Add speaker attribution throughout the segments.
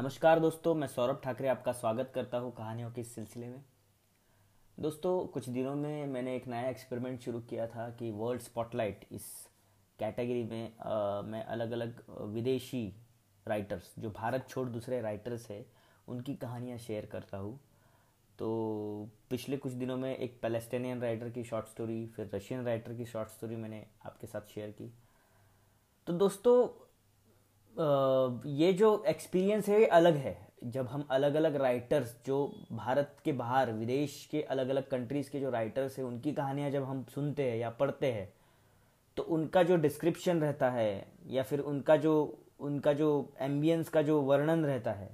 Speaker 1: नमस्कार दोस्तों मैं सौरभ ठाकरे आपका स्वागत करता हूँ कहानियों के इस सिलसिले में। दोस्तों कुछ दिनों में मैंने एक नया एक्सपेरिमेंट शुरू किया था कि वर्ल्ड स्पॉटलाइट इस कैटेगरी में आ, मैं अलग अलग विदेशी राइटर्स जो भारत छोड़ दूसरे राइटर्स है उनकी कहानियाँ शेयर करता हूँ। तो पिछले कुछ दिनों में एक पैलेस्टीनियन राइटर की शॉर्ट स्टोरी फिर रशियन राइटर की शॉर्ट स्टोरी मैंने आपके साथ शेयर की। तो दोस्तों ये जो एक्सपीरियंस है, ये अलग है। जब हम अलग अलग राइटर्स जो भारत के बाहर, विदेश के अलग अलग कंट्रीज़ के जो राइटर्स हैं, उनकी कहानियाँ जब हम सुनते हैं या पढ़ते हैं तो उनका जो डिस्क्रिप्शन रहता है, या फिर उनका जो उनका जो एम्बियंस का जो वर्णन रहता है,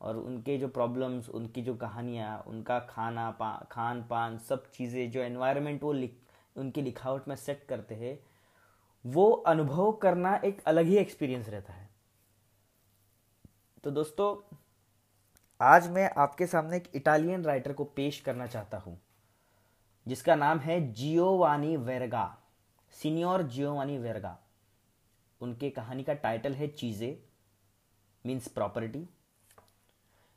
Speaker 1: और उनके जो प्रॉब्लम्स उनकी जो कहानियाँ, उनका खाना पा खान पान सब चीज़ें, जो एनवायरनमेंट वो लिख, उनकी लिखावट में सेट करते हैं वो अनुभव करना एक अलग ही एक्सपीरियंस रहता है। तो दोस्तों, आज मैं आपके सामने एक इटालियन राइटर को पेश करना चाहता हूँ, जिसका नाम है Giovanni Verga senior Giovanni Verga उनके कहानी का टाइटल है चीज़ें मीन्स प्रॉपर्टी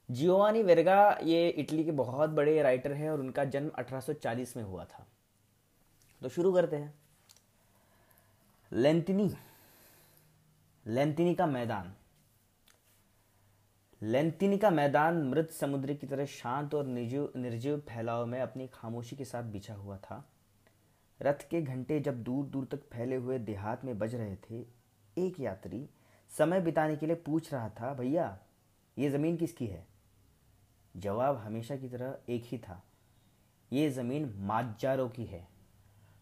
Speaker 1: जियोवानी वेरगा ये इटली के बहुत बड़े राइटर हैं और उनका जन्म 1840 में हुआ था। तो शुरू करते हैं। लेंतिनी लेंतिनी का मैदान। लेंतिनी का मैदान मृत समुद्र की तरह शांत और निर्जीव निर्जीव फैलाव में अपनी खामोशी के साथ बिछा हुआ था। रथ के घंटे जब दूर दूर तक फैले हुए देहात में बज रहे थे, एक यात्री समय बिताने के लिए पूछ रहा था, भैया, ये ज़मीन किसकी है? जवाब हमेशा की तरह एक ही था, ये ज़मीन माजारों की है।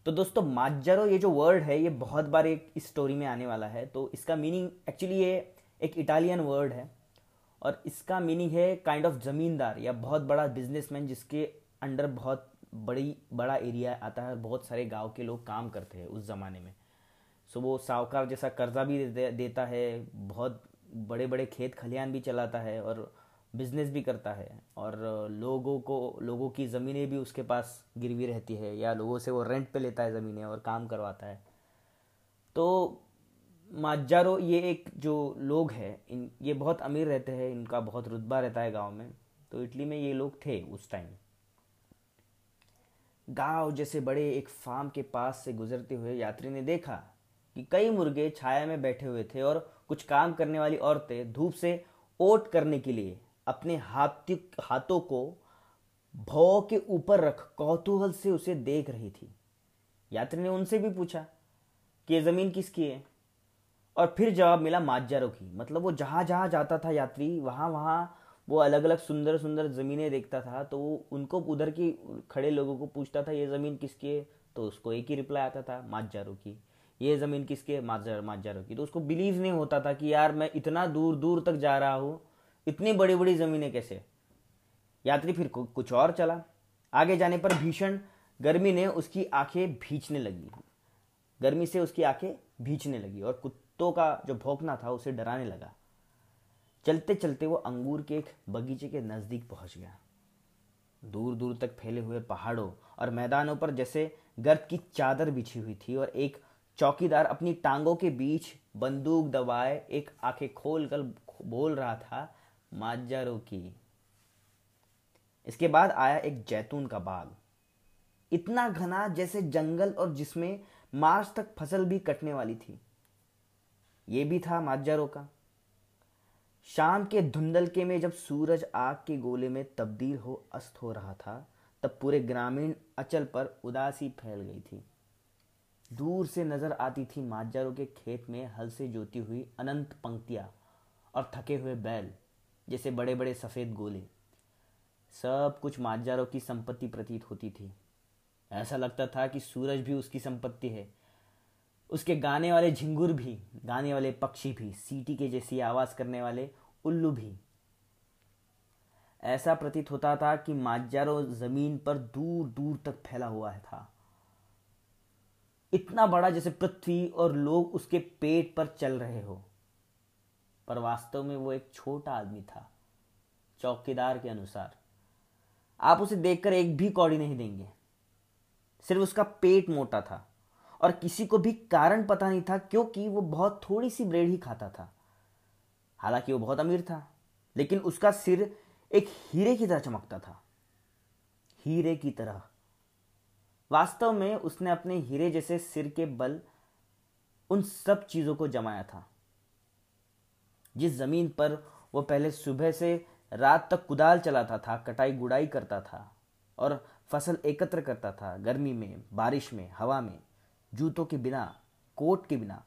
Speaker 1: तो दोस्तों माजरो ये जो वर्ड है ये बहुत बार एक स्टोरी में आने वाला है। तो इसका मीनिंग एक्चुअली ये एक इटालियन वर्ड है और इसका मीनिंग है काइंड ऑफ़ ज़मींदार या बहुत बड़ा बिजनेसमैन जिसके अंडर बहुत बड़ी बड़ा एरिया आता है और बहुत सारे गाँव के लोग काम करते हैं उस ज़माने में। सो वो साहूकार जैसा कर्जा भी दे, देता है बहुत बड़े बड़े खेत खलियान भी चलाता है और बिज़नेस भी करता है और लोगों को, लोगों की ज़मीनें भी उसके पास गिरवी रहती है या लोगों से वो रेंट पे लेता है ज़मीनें और काम करवाता है। तो माजारो ये एक जो लोग हैं, इन, ये बहुत अमीर रहते हैं, इनका बहुत रुतबा रहता है गाँव में। तो इटली में ये लोग थे उस टाइम गाँव जैसे बड़े एक फार्म के पास से गुजरते हुए यात्री ने देखा कि कई मुर्गे छाया में बैठे हुए थे और कुछ काम करने वाली औरतें धूप से ओट करने के लिए अपने हाथिक हाथों को भौ के ऊपर रख कौतूहल से उसे देख रही थी। यात्री ने उनसे भी पूछा कि ये ज़मीन किसकी है? और फिर जवाब मिला माजारों की। मतलब वो जहाँ जहाँ जाता था यात्री, वहाँ वहाँ वो अलग अलग सुंदर सुंदर ज़मीनें देखता था तो वो उनको उधर की खड़े लोगों को पूछता था, ये ज़मीन किसकी है? तो उसको एक ही रिप्लाई आता था माजारों की। ये ज़मीन किसकी है? माजारों की। तो उसको बिलीव नहीं होता था कि यार मैं इतना दूर दूर तक जा रहा हूँ इतनी बड़ी बड़ी ज़मीनें कैसे? यात्री फिर कुछ और चला। आगे जाने पर भीषण गर्मी ने उसकी आँखें भींचने लगी। गर्मी से उसकी आँखें भींचने लगी और कुत्तों का जो भौंकना था उसे डराने लगा। चलते चलते वो अंगूर के एक बगीचे के नज़दीक पहुँच गया। दूर दूर तक फैले हुए पहाड़ों और मैदानों पर जैसे गर्द की चादर बिछी हुई थी और एक चौकीदार अपनी टांगों के बीच बंदूक दबाए एक आँखें खोल कर बोल रहा था माजारो की। इसके बाद आया एक जैतून का बाग। इतना घना जैसे जंगल और जिसमें मार्च तक फ़सल भी कटने वाली थी। ये भी था माजारो का। शाम के धुंधलके में जब सूरज आग के गोले में तब्दील हो, अस्त हो रहा था, तब पूरे ग्रामीण अचल पर उदासी फैल गई थी। दूर से नज़र आती थी माजारों के खेत में हल से जोती हुई अनंत पंक्तियाँ और थके हुए बैल। जैसे बड़े बड़े सफ़ेद गोले। सब कुछ माजारों की संपत्ति प्रतीत होती थी। ऐसा लगता था कि सूरज भी उसकी संपत्ति है। उसके गाने वाले झिंगुर भी, गाने वाले पक्षी भी, सीटी के जैसी आवाज़ करने वाले उल्लू भी। ऐसा प्रतीत होता था कि माजारो ज़मीन पर दूर दूर तक फैला हुआ था। इतना बड़ा जैसे पृथ्वी और लोग उसके पेट पर चल रहे हो। पर वास्तव में वो एक छोटा आदमी था, चौकीदार के अनुसार। आप उसे देखकर एक भी कौड़ी नहीं देंगे। सिर्फ़ उसका पेट मोटा था और किसी को भी कारण पता नहीं था, क्योंकि वो बहुत थोड़ी सी ब्रेड ही खाता था। हालाँकि वो बहुत अमीर था, लेकिन उसका सिर एक हीरे की तरह चमकता था। हीरे की तरह। वास्तव में उसने अपने हीरे जैसे सिर के बल उन सब चीज़ों को जमाया था। जिस ज़मीन पर वो पहले सुबह से रात तक कुदाल चलाता था, कटाई गुड़ाई करता था और फ़सल एकत्र करता था, गर्मी में, बारिश में, हवा में, जूतों के बिना, कोट के बिना।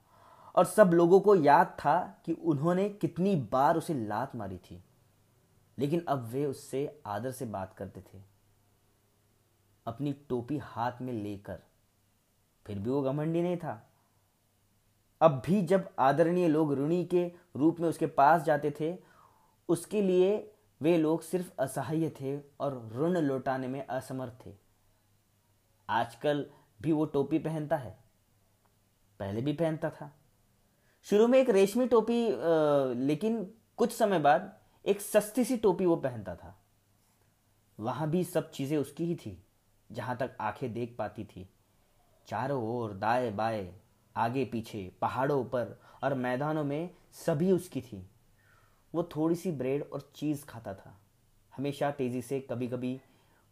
Speaker 1: और सब लोगों को याद था कि उन्होंने कितनी बार उसे लात मारी थी। लेकिन अब वे उससे आदर से बात करते थे। अपनी टोपी हाथ में लेकर, फिर भी वो घमंडी नहीं था। अब भी जब आदरणीय लोग ऋणी के रूप में उसके पास जाते थे, उसके लिए वे लोग सिर्फ़ असहाय थे और ऋण लौटाने में असमर्थ थे। आजकल भी वो टोपी पहनता है। पहले भी पहनता था। शुरू में एक रेशमी टोपी लेकिन कुछ समय बाद एक सस्ती सी टोपी वो पहनता था। वहाँ भी सब चीज़ें उसकी ही थी, जहाँ तक आँखें देख पाती थी। चारों ओर दाएँ बाएँ आगे पीछे, पहाड़ों पर और मैदानों में सभी उसकी थी। वो थोड़ी सी ब्रेड और चीज़ खाता था। हमेशा तेज़ी से कभी कभी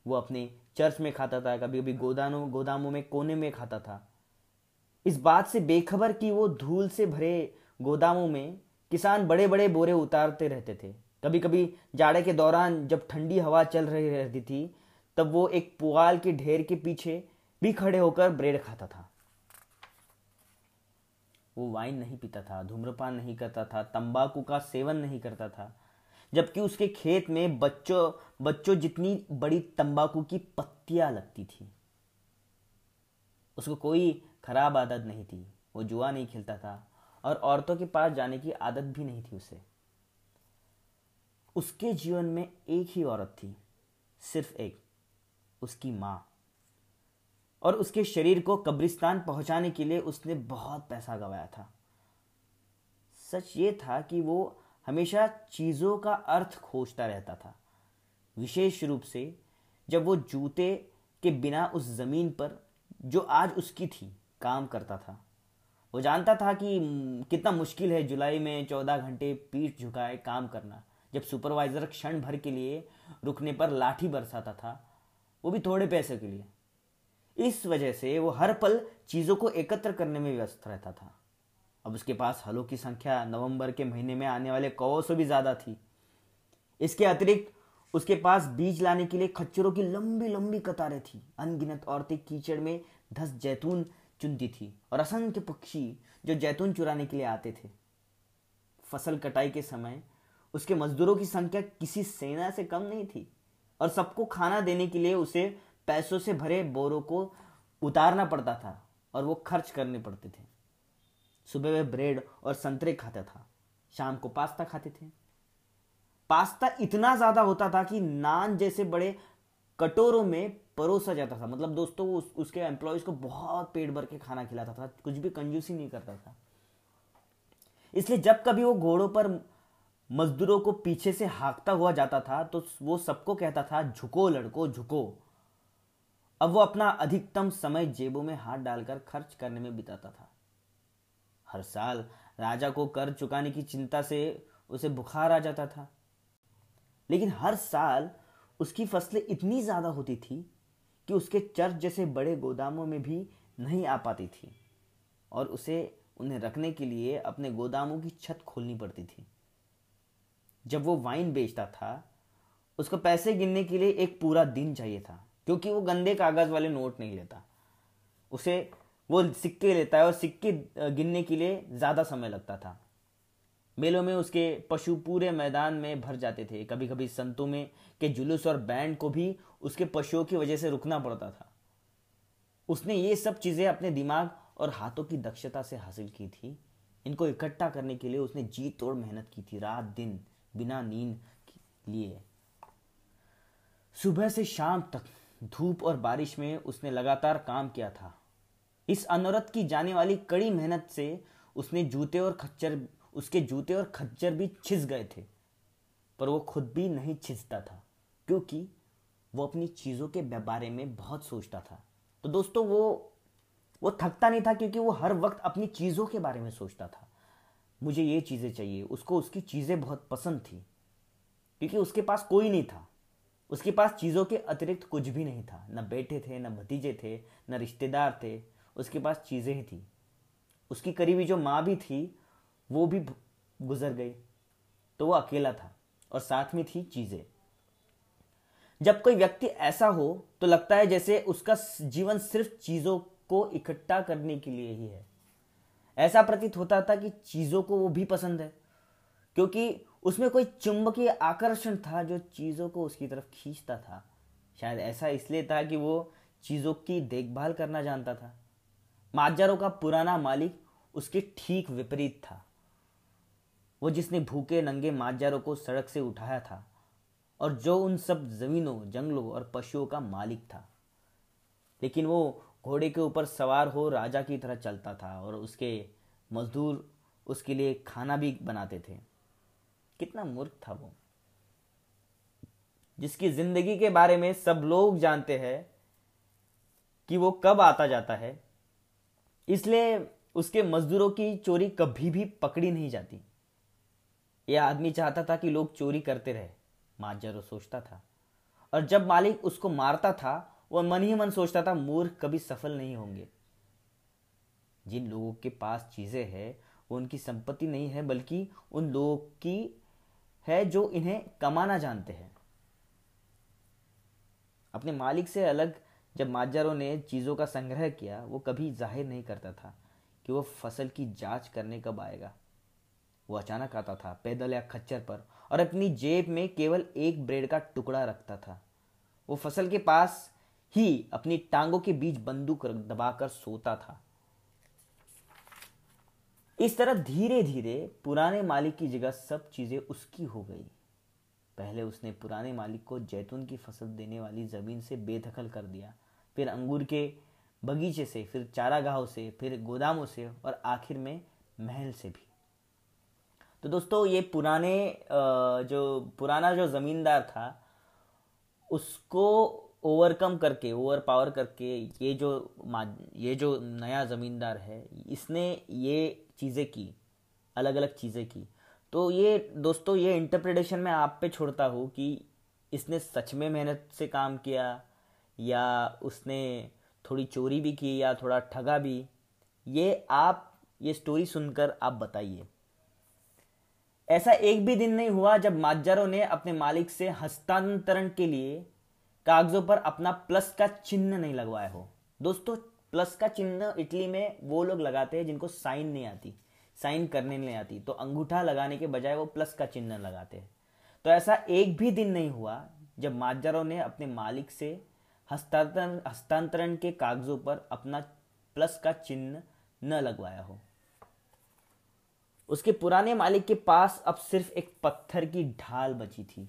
Speaker 1: वो अपने चर्च में खाता था कभी कभी गोदानों, गोदामों में, कोने में खाता था। इस बात से बेखबर कि वो धूल से भरे गोदामों में किसान बड़े बड़े बोरे उतारते रहते थे। कभी कभी जाड़े के दौरान जब ठंडी हवा चल रही रहती थी, तब वो एक पुआल के ढेर के पीछे भी खड़े होकर ब्रेड खाता था। वो वाइन नहीं पीता था, धूम्रपान नहीं करता था, तंबाकू का सेवन नहीं करता था, जबकि उसके खेत में बच्चों बच्चों जितनी बड़ी तंबाकू की पत्तियाँ लगती थी, उसको कोई खराब आदत नहीं थी, वो जुआ नहीं खेलता था और औरतों के पास जाने की आदत भी नहीं थी उसे। उसके जीवन में एक ही औरत थी, सिर्फ़ एक, उसकी माँ। और उसके शरीर को कब्रिस्तान पहुँचाने के लिए उसने बहुत पैसा गवाया था। सच ये था कि वो हमेशा चीज़ों का अर्थ खोजता रहता था। विशेष रूप से जब वो जूते के बिना उस ज़मीन पर, जो आज उसकी थी, काम करता था। वो जानता था कि कितना मुश्किल है जुलाई में चौदह घंटे पीठ झुकाए काम करना। जब सुपरवाइजर क्षण भर के लिए रुकने पर लाठी बरसाता था, वो भी थोड़े पैसे के लिए। इस वजह से वो हर पल चीज़ों को एकत्र करने में व्यस्त रहता था। अब उसके पास हलों की संख्या नवंबर के महीने में आने वाले कौवों से भी ज़्यादा थी। इसके अतिरिक्त उसके पास बीज लाने के लिए खच्चरों की लंबी लंबी कतारें थी। अनगिनत औरतें कीचड़ में धस जैतून चुनती थी और असंख्य पक्षी जो जैतून चुराने के लिए आते थे। फ़सल कटाई के समय उसके मजदूरों की संख्या किसी सेना से कम नहीं थी और सबको खाना देने के लिए उसे पैसों से भरे बोरों को उतारना पड़ता था और वो खर्च करने पड़ते थे। सुबह वह ब्रेड और संतरे खाता था शाम को पास्ता खाते थे। पास्ता इतना ज़्यादा होता था कि नान जैसे बड़े कटोरों में परोसा जाता था। मतलब दोस्तों वो उस, उसके एम्प्लॉयज़ को बहुत पेट भर के खाना खिलाता था कुछ भी कंजूसी नहीं करता था। इसलिए जब कभी वो घोड़ों पर मजदूरों को पीछे से हाँकता हुआ जाता था तो वो सबको कहता था झुको लड़को झुको। अब वो अपना अधिकतम समय जेबों में हाथ डालकर खर्च करने में बिताता था। हर साल राजा को कर चुकाने की चिंता से उसे बुखार आ जाता था। लेकिन हर साल उसकी फ़सलें इतनी ज़्यादा होती थी कि उसके चर्च जैसे बड़े गोदामों में भी नहीं आ पाती थी और उसे उन्हें रखने के लिए अपने गोदामों की छत खोलनी पड़ती थी। जब वो वाइन बेचता था, उसको पैसे गिनने के लिए एक पूरा दिन चाहिए था। क्योंकि वो गंदे कागज़ वाले नोट नहीं लेता। उसे वो सिक्के लेता है और सिक्के गिनने के लिए ज़्यादा समय लगता था। मेलों में उसके पशु पूरे मैदान में भर जाते थे। कभी कभी संतों में के जुलूस और बैंड को भी उसके पशुओं की वजह से रुकना पड़ता था। उसने ये सब चीज़ें अपने दिमाग और हाथों की दक्षता से हासिल की थी। इनको इकट्ठा करने के लिए उसने जी तोड़ मेहनत की थी रात, दिन, बिना नींद लिए। सुबह से शाम तक धूप और बारिश में उसने लगातार काम किया था। इस अनवरत की जाने वाली कड़ी मेहनत से उसने जूते और खच्चर, उसके जूते और खच्चर भी छिस गए थे। पर वो खुद भी नहीं छिसता था, क्योंकि वो अपनी चीज़ों के बारे में बहुत सोचता था। तो दोस्तों, वो वो थकता नहीं था क्योंकि वो हर वक्त अपनी चीज़ों के बारे में सोचता था। मुझे ये चीज़ें चाहिए, उसको उसकी चीज़ें बहुत पसंद थी, क्योंकि उसके पास कोई नहीं था। उसके पास चीज़ों के अतिरिक्त कुछ भी नहीं था। न बेटे थे, न भतीजे थे, न रिश्तेदार थे, उसके पास चीज़ें ही थी। उसकी करीबी जो माँ भी थी, वो भी गुजर गई तो वो अकेला था और साथ में थी चीज़ें। जब कोई व्यक्ति ऐसा हो तो लगता है जैसे उसका जीवन सिर्फ़ चीज़ों को इकट्ठा करने के लिए ही है। ऐसा प्रतीत होता था कि चीज़ों को वो भी पसंद है, क्योंकि उसमें कोई चुंबकीय आकर्षण था जो चीज़ों को उसकी तरफ़ खींचता था? शायद ऐसा इसलिए था कि वो चीज़ों की देखभाल करना जानता था। माजारों का पुराना मालिक उसके ठीक विपरीत था। वो जिसने भूखे नंगे माजारों को सड़क से उठाया था और जो उन सब जमीनों, जंगलों और पशुओं का मालिक था। लेकिन वो घोड़े के ऊपर सवार हो राजा की तरह चलता था और उसके मजदूर उसके लिए खाना भी बनाते थे। कितना मूर्ख था वो। जिसकी ज़िंदगी के बारे में सब लोग जानते हैं कि वो कब आता जाता है, इसलिए उसके मजदूरों की चोरी कभी भी पकड़ी नहीं जाती। यह आदमी चाहता था कि लोग चोरी करते रहे, माजरो सोचता था। और जब मालिक उसको मारता था वह मन ही मन सोचता था, मूर्ख कभी सफल नहीं होंगे। जिन लोगों के पास चीज़ें हैं, वो उनकी संपत्ति नहीं है, बल्कि उन लोगों की है जो इन्हें कमाना जानते हैं। अपने मालिक से अलग जब माजारों ने चीज़ों का संग्रह किया, वो कभी ज़ाहिर नहीं करता था कि वो फ़सल की जाँच करने कब आएगा। वो अचानक आता था, पैदल या खच्चर पर, और अपनी जेब में केवल एक ब्रेड का टुकड़ा रखता था। वो फ़सल के पास ही अपनी टांगों के बीच बंदूक दबाकर सोता था। इस तरह धीरे धीरे पुराने मालिक की जगह सब चीज़ें उसकी हो गई। पहले उसने पुराने मालिक को जैतून की फ़सल देने वाली ज़मीन से बेदखल कर दिया। फिर अंगूर के बगीचे से, फिर चारागाहों से, फिर गोदामों से और आखिर में महल से भी। तो दोस्तों, ये पुराने जो पुराना जो ज़मींदार था, उसको ओवरकम करके, ओवर पावर करके ये जो ये जो नया ज़मींदार है, इसने ये चीज़ें की अलग अलग चीज़ें की। तो ये, दोस्तों, ये इंटरप्रिटेशन मैं आप पे छोड़ता हूँ कि इसने सच में मेहनत से काम किया, या उसने थोड़ी चोरी भी की, या थोड़ा ठगा भी, ये आप, ये स्टोरी सुनकर आप बताइए। ऐसा एक भी दिन नहीं हुआ जब माजरों ने अपने मालिक से हस्तांतरण के लिए कागजों पर अपना प्लस का चिन्ह नहीं लगवाया हो। दोस्तों प्लस का चिन्ह इटली में वो लोग लगाते हैं जिनको साइन नहीं आती, साइन करने नहीं आती। तो अंगूठा लगाने के बजाय वो प्लस का चिन्ह लगाते हैं। तो ऐसा एक भी दिन नहीं हुआ जब माजरों ने अपने मालिक से हस्तांतरण हस्तांतरण के कागजों पर अपना प्लस का चिन्ह न लगवाया हो। उसके पुराने मालिक के पास अब सिर्फ़ एक पत्थर की ढाल बची थी।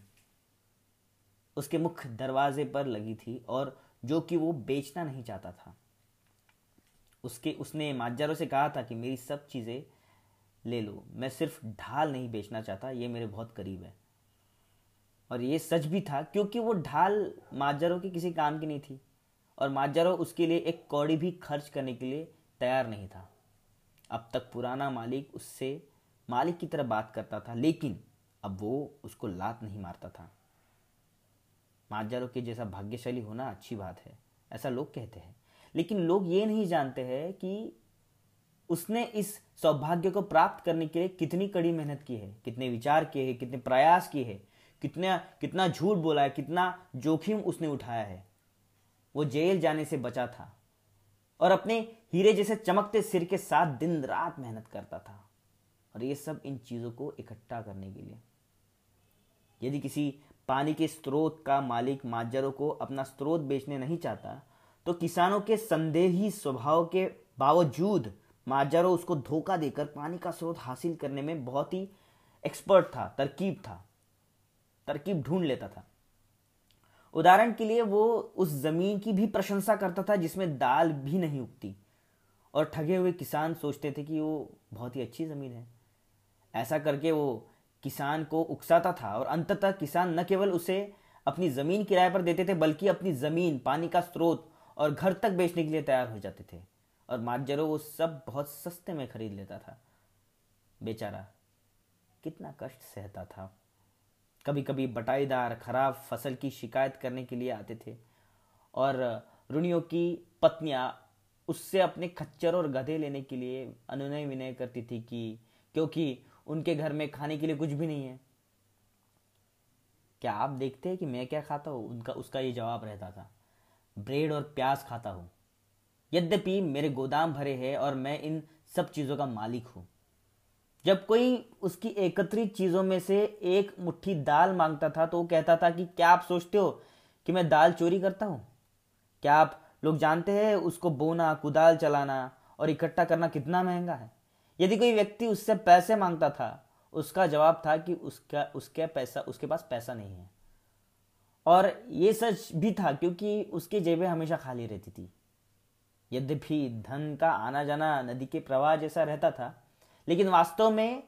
Speaker 1: उसके मुख्य दरवाजे पर लगी थी और जो कि वो बेचना नहीं चाहता था। उसके, उसने माजारों से कहा था कि मेरी सब चीज़ें ले लो। मैं सिर्फ़ ढाल नहीं बेचना चाहता, ये मेरे बहुत करीब है। और ये सच भी था, क्योंकि वो ढाल माजारों के किसी काम की नहीं थी। और माजारों उसके लिए एक कौड़ी भी खर्च करने के लिए तैयार नहीं था। अब तक पुराना मालिक उससे, मालिक की तरह बात करता था, लेकिन अब वो उसको लात नहीं मारता था। माजारों के जैसा भाग्यशाली होना अच्छी बात है, ऐसा लोग कहते हैं। लेकिन लोग ये नहीं जानते हैं कि उसने इस सौभाग्य को प्राप्त करने के लिए कितनी कड़ी मेहनत की है, कितने विचार किए हैं, कितने प्रयास किए हैं, कितना कितना झूठ बोला है, कितना जोखिम उसने उठाया है। वो जेल जाने से बचा था और अपने हीरे जैसे चमकते सिर के साथ दिन रात मेहनत करता था। और ये सब इन चीज़ों को इकट्ठा करने के लिए। यदि किसी पानी के स्रोत का मालिक माजरों को अपना स्रोत बेचने नहीं चाहता तो किसानों के संदेही स्वभाव के बावजूद माजारो उसको धोखा देकर पानी का स्रोत हासिल करने में बहुत ही एक्सपर्ट था, तरकीब था, तरकीब ढूंढ लेता था। उदाहरण के लिए वो उस ज़मीन की भी प्रशंसा करता था जिसमें दाल भी नहीं उगती। और ठगे हुए किसान सोचते थे कि वो बहुत ही अच्छी ज़मीन है। ऐसा करके वो किसान को उकसाता था और अंततः किसान न केवल उसे अपनी ज़मीन किराए पर देते थे, बल्कि अपनी ज़मीन, पानी का स्रोत और घर तक बेचने के लिए तैयार हो जाते थे। और मार्जरो वो सब बहुत सस्ते में खरीद लेता था। बेचारा कितना कष्ट सहता था। कभी कभी बटाईदार, खराब फ़सल की शिकायत करने के लिए आते थे। और ऋणियों की पत्नियाँ उससे अपने खच्चर और गधे लेने के लिए अनुनय विनय करती थी कि, क्योंकि उनके घर में खाने के लिए कुछ भी नहीं है। क्या आप देखते हैं कि मैं क्या खाता हूँ? उनका, उसका ये जवाब रहता था। ब्रेड और प्याज खाता हूँ। यद्यपि मेरे गोदाम भरे हैं और मैं इन सब चीज़ों का मालिक हूँ। जब कोई उसकी एकत्रित चीज़ों में से एक मुट्ठी दाल माँगता था तो वो कहता था कि क्या आप सोचते हो कि मैं दाल चोरी करता हूँ? क्या आप लोग जानते हैं उसको बोना, कुदाल चलाना और इकट्ठा करना कितना महँगा है? यदि कोई व्यक्ति उससे पैसे माँगता था, उसका जवाब था कि उसका, उसके पैसा, उसके पास पैसा नहीं है। और ये सच भी था क्योंकि उसकी जेबें हमेशा खाली रहती थी। यद्यपि धन का आना जाना नदी के प्रवाह जैसा रहता था, लेकिन वास्तव में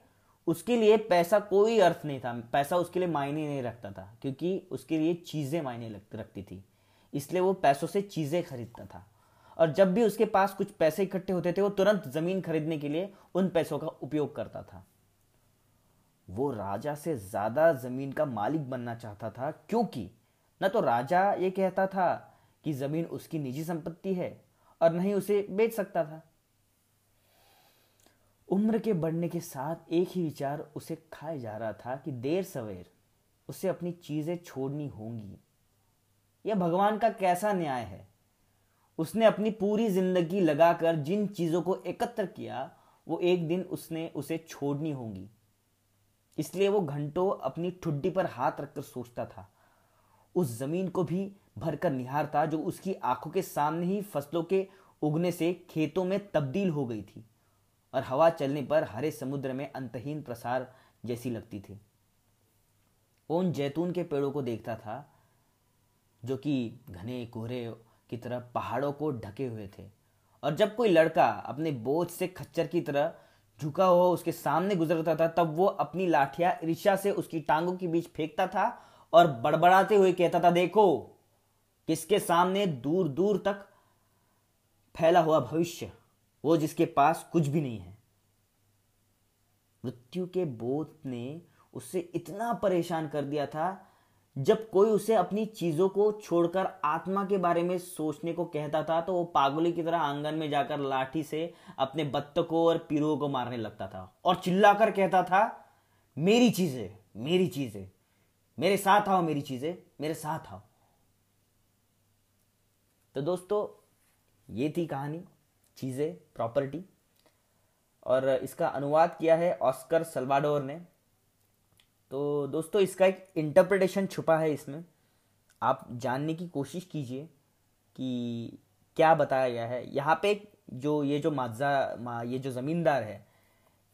Speaker 1: उसके लिए पैसा कोई अर्थ नहीं था, पैसा उसके लिए मायने नहीं रखता था, क्योंकि उसके लिए चीज़ें मायने रखती थी। इसलिए वो पैसों से चीज़ें खरीदता था। और जब भी उसके पास कुछ पैसे इकट्ठे होते थे, वो तुरंत ज़मीन खरीदने के लिए उन पैसों का उपयोग करता था। वो राजा से ज़्यादा ज़मीन का मालिक बनना चाहता था, क्योंकि न तो राजा ये कहता था कि ज़मीन उसकी निजी संपत्ति है और नहीं उसे बेच सकता था। उम्र के बढ़ने के साथ एक ही विचार उसे खाए जा रहा था कि देर सवेर उसे अपनी चीज़ें छोड़नी होंगी। यह भगवान का कैसा न्याय है? उसने अपनी पूरी ज़िंदगी लगाकर जिन चीज़ों को एकत्र किया, वो एक दिन उसने उसे छोड़नी होगी। इसलिए वो घंटों अपनी ठुड्डी पर हाथ रखकर सोचता था। उस ज़मीन को भी भरकर निहारता जो उसकी आँखों के सामने ही फ़सलों के उगने से खेतों में तब्दील हो गई थी और हवा चलने पर हरे समुद्र में अंतहीन प्रसार जैसी लगती थी। वो उन जैतून के पेड़ों को देखता था, जो कि घने कोहरे की तरह पहाड़ों को ढके हुए थे। और जब कोई लड़का अपने बोझ से खच्चर की तरह झुका हुआ उसके सामने गुजरता था, तब वो अपनी लाठिया ईर्षा से उसकी टांगों के बीच फेंकता था और बड़बड़ाते हुए कहता था, देखो, किसके सामने दूर दूर तक फैला हुआ भविष्य, वो जिसके पास कुछ भी नहीं है। मृत्यु के बोध ने उसे इतना परेशान कर दिया था, जब कोई उसे अपनी चीज़ों को छोड़कर आत्मा के बारे में सोचने को कहता था तो वो पागली की तरह आँगन में जाकर लाठी से अपने बत्तकों और पीरुओं को मारने लगता था और चिल्लाकर कहता था, मेरी चीज़ें मेरी चीज़ें मेरे साथ आओ मेरी चीज़ें, मेरे साथ आओ। तो दोस्तों, ये थी कहानी, चीज़ें प्रॉपर्टी और इसका अनुवाद किया है ऑस्कर सल्वाडोर ने। तो दोस्तों, इसका एक इंटरप्रिटेशन छुपा है इसमें। आप जानने की कोशिश कीजिए कि क्या बताया गया है। यहाँ पे जो ये जो माजा ये जो ज़मींदार है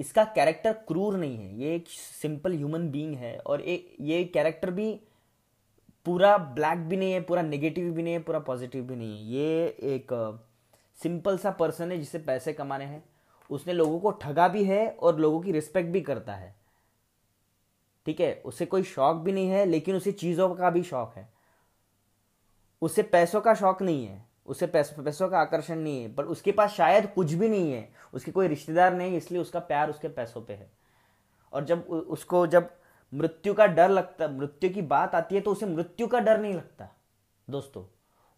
Speaker 1: इसका कैरेक्टर क्रूर नहीं है। ये एक सिंपल ह्यूमन बीइंग है और एक ये कैरेक्टर भी पूरा ब्लैक भी नहीं है, पूरा नेगेटिव भी नहीं है, पूरा पॉजिटिव भी नहीं है। ये एक सिंपल सा पर्सन है जिसे पैसे कमाने हैं। उसने लोगों को ठगा भी है और लोगों की रिस्पेक्ट भी करता है। ठीक है? उसे कोई शौक भी नहीं है, लेकिन उसे चीज़ों का भी शौक है। उसे पैसों का शौक नहीं है। उसे पैसों पैसों का आकर्षण नहीं है, पर उसके पास शायद कुछ भी नहीं है। उसके कोई रिश्तेदार नहीं, इसलिए उसका प्यार उसके पैसों पे है। और जब उसको जब मृत्यु का डर लगता, मृत्यु की बात आती है तो उसे मृत्यु का डर नहीं लगता। दोस्तों,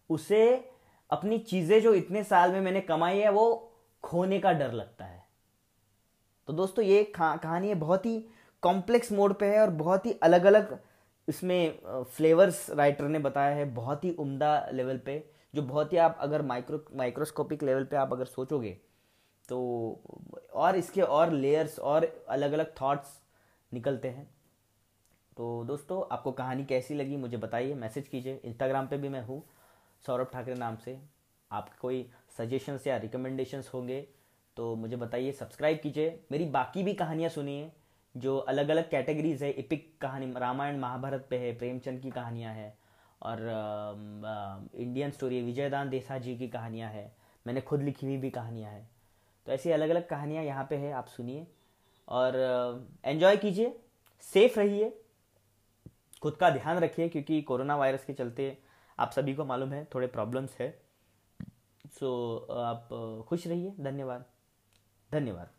Speaker 1: उसे अपनी चीज़ें जो इतने साल में मैंने कमाई है, वो खोने का डर लगता है। तो दोस्तों, ये कहानी है बहुत ही कॉम्प्लेक्स मोड पे है और बहुत ही अलग अलग इसमें फ्लेवर्स राइटर ने बताया है, बहुत ही उम्दा लेवल पे। जो बहुत ही आप अगर माइक्रो माइक्रोस्कोपिक लेवल पे आप अगर सोचोगे तो और इसके और लेयर्स और अलग अलग थॉट्स निकलते हैं। तो दोस्तों, आपको कहानी कैसी लगी मुझे बताइए मैसेज कीजिए। इंस्टाग्राम पे भी मैं हूँ, सौरभ ठाकरे नाम से। आपके कोई सजेशंस या रिकमेंडेशंस होंगे तो मुझे बताइए सब्सक्राइब कीजिए। मेरी बाकी भी कहानियाँ सुनिए, जो अलग अलग कैटेगरीज है। इपिक कहानी, रामायण, महाभारत पे है, प्रेमचंद की कहानियाँ हैं। और इंडियन स्टोरी विजयदान देसा जी की कहानियाँ हैं। मैंने खुद लिखी हुई भी कहानियाँ हैं। तो ऐसी अलग अलग कहानियाँ यहाँ पे है, आप सुनिए। और एंजॉय कीजिए सेफ़ रहिए, खुद का ध्यान रखिए, क्योंकि कोरोना वायरस के चलते आप सभी को मालूम है, थोड़े प्रॉब्लम्स है। सो आप खुश रहिए, धन्यवाद। धन्यवाद।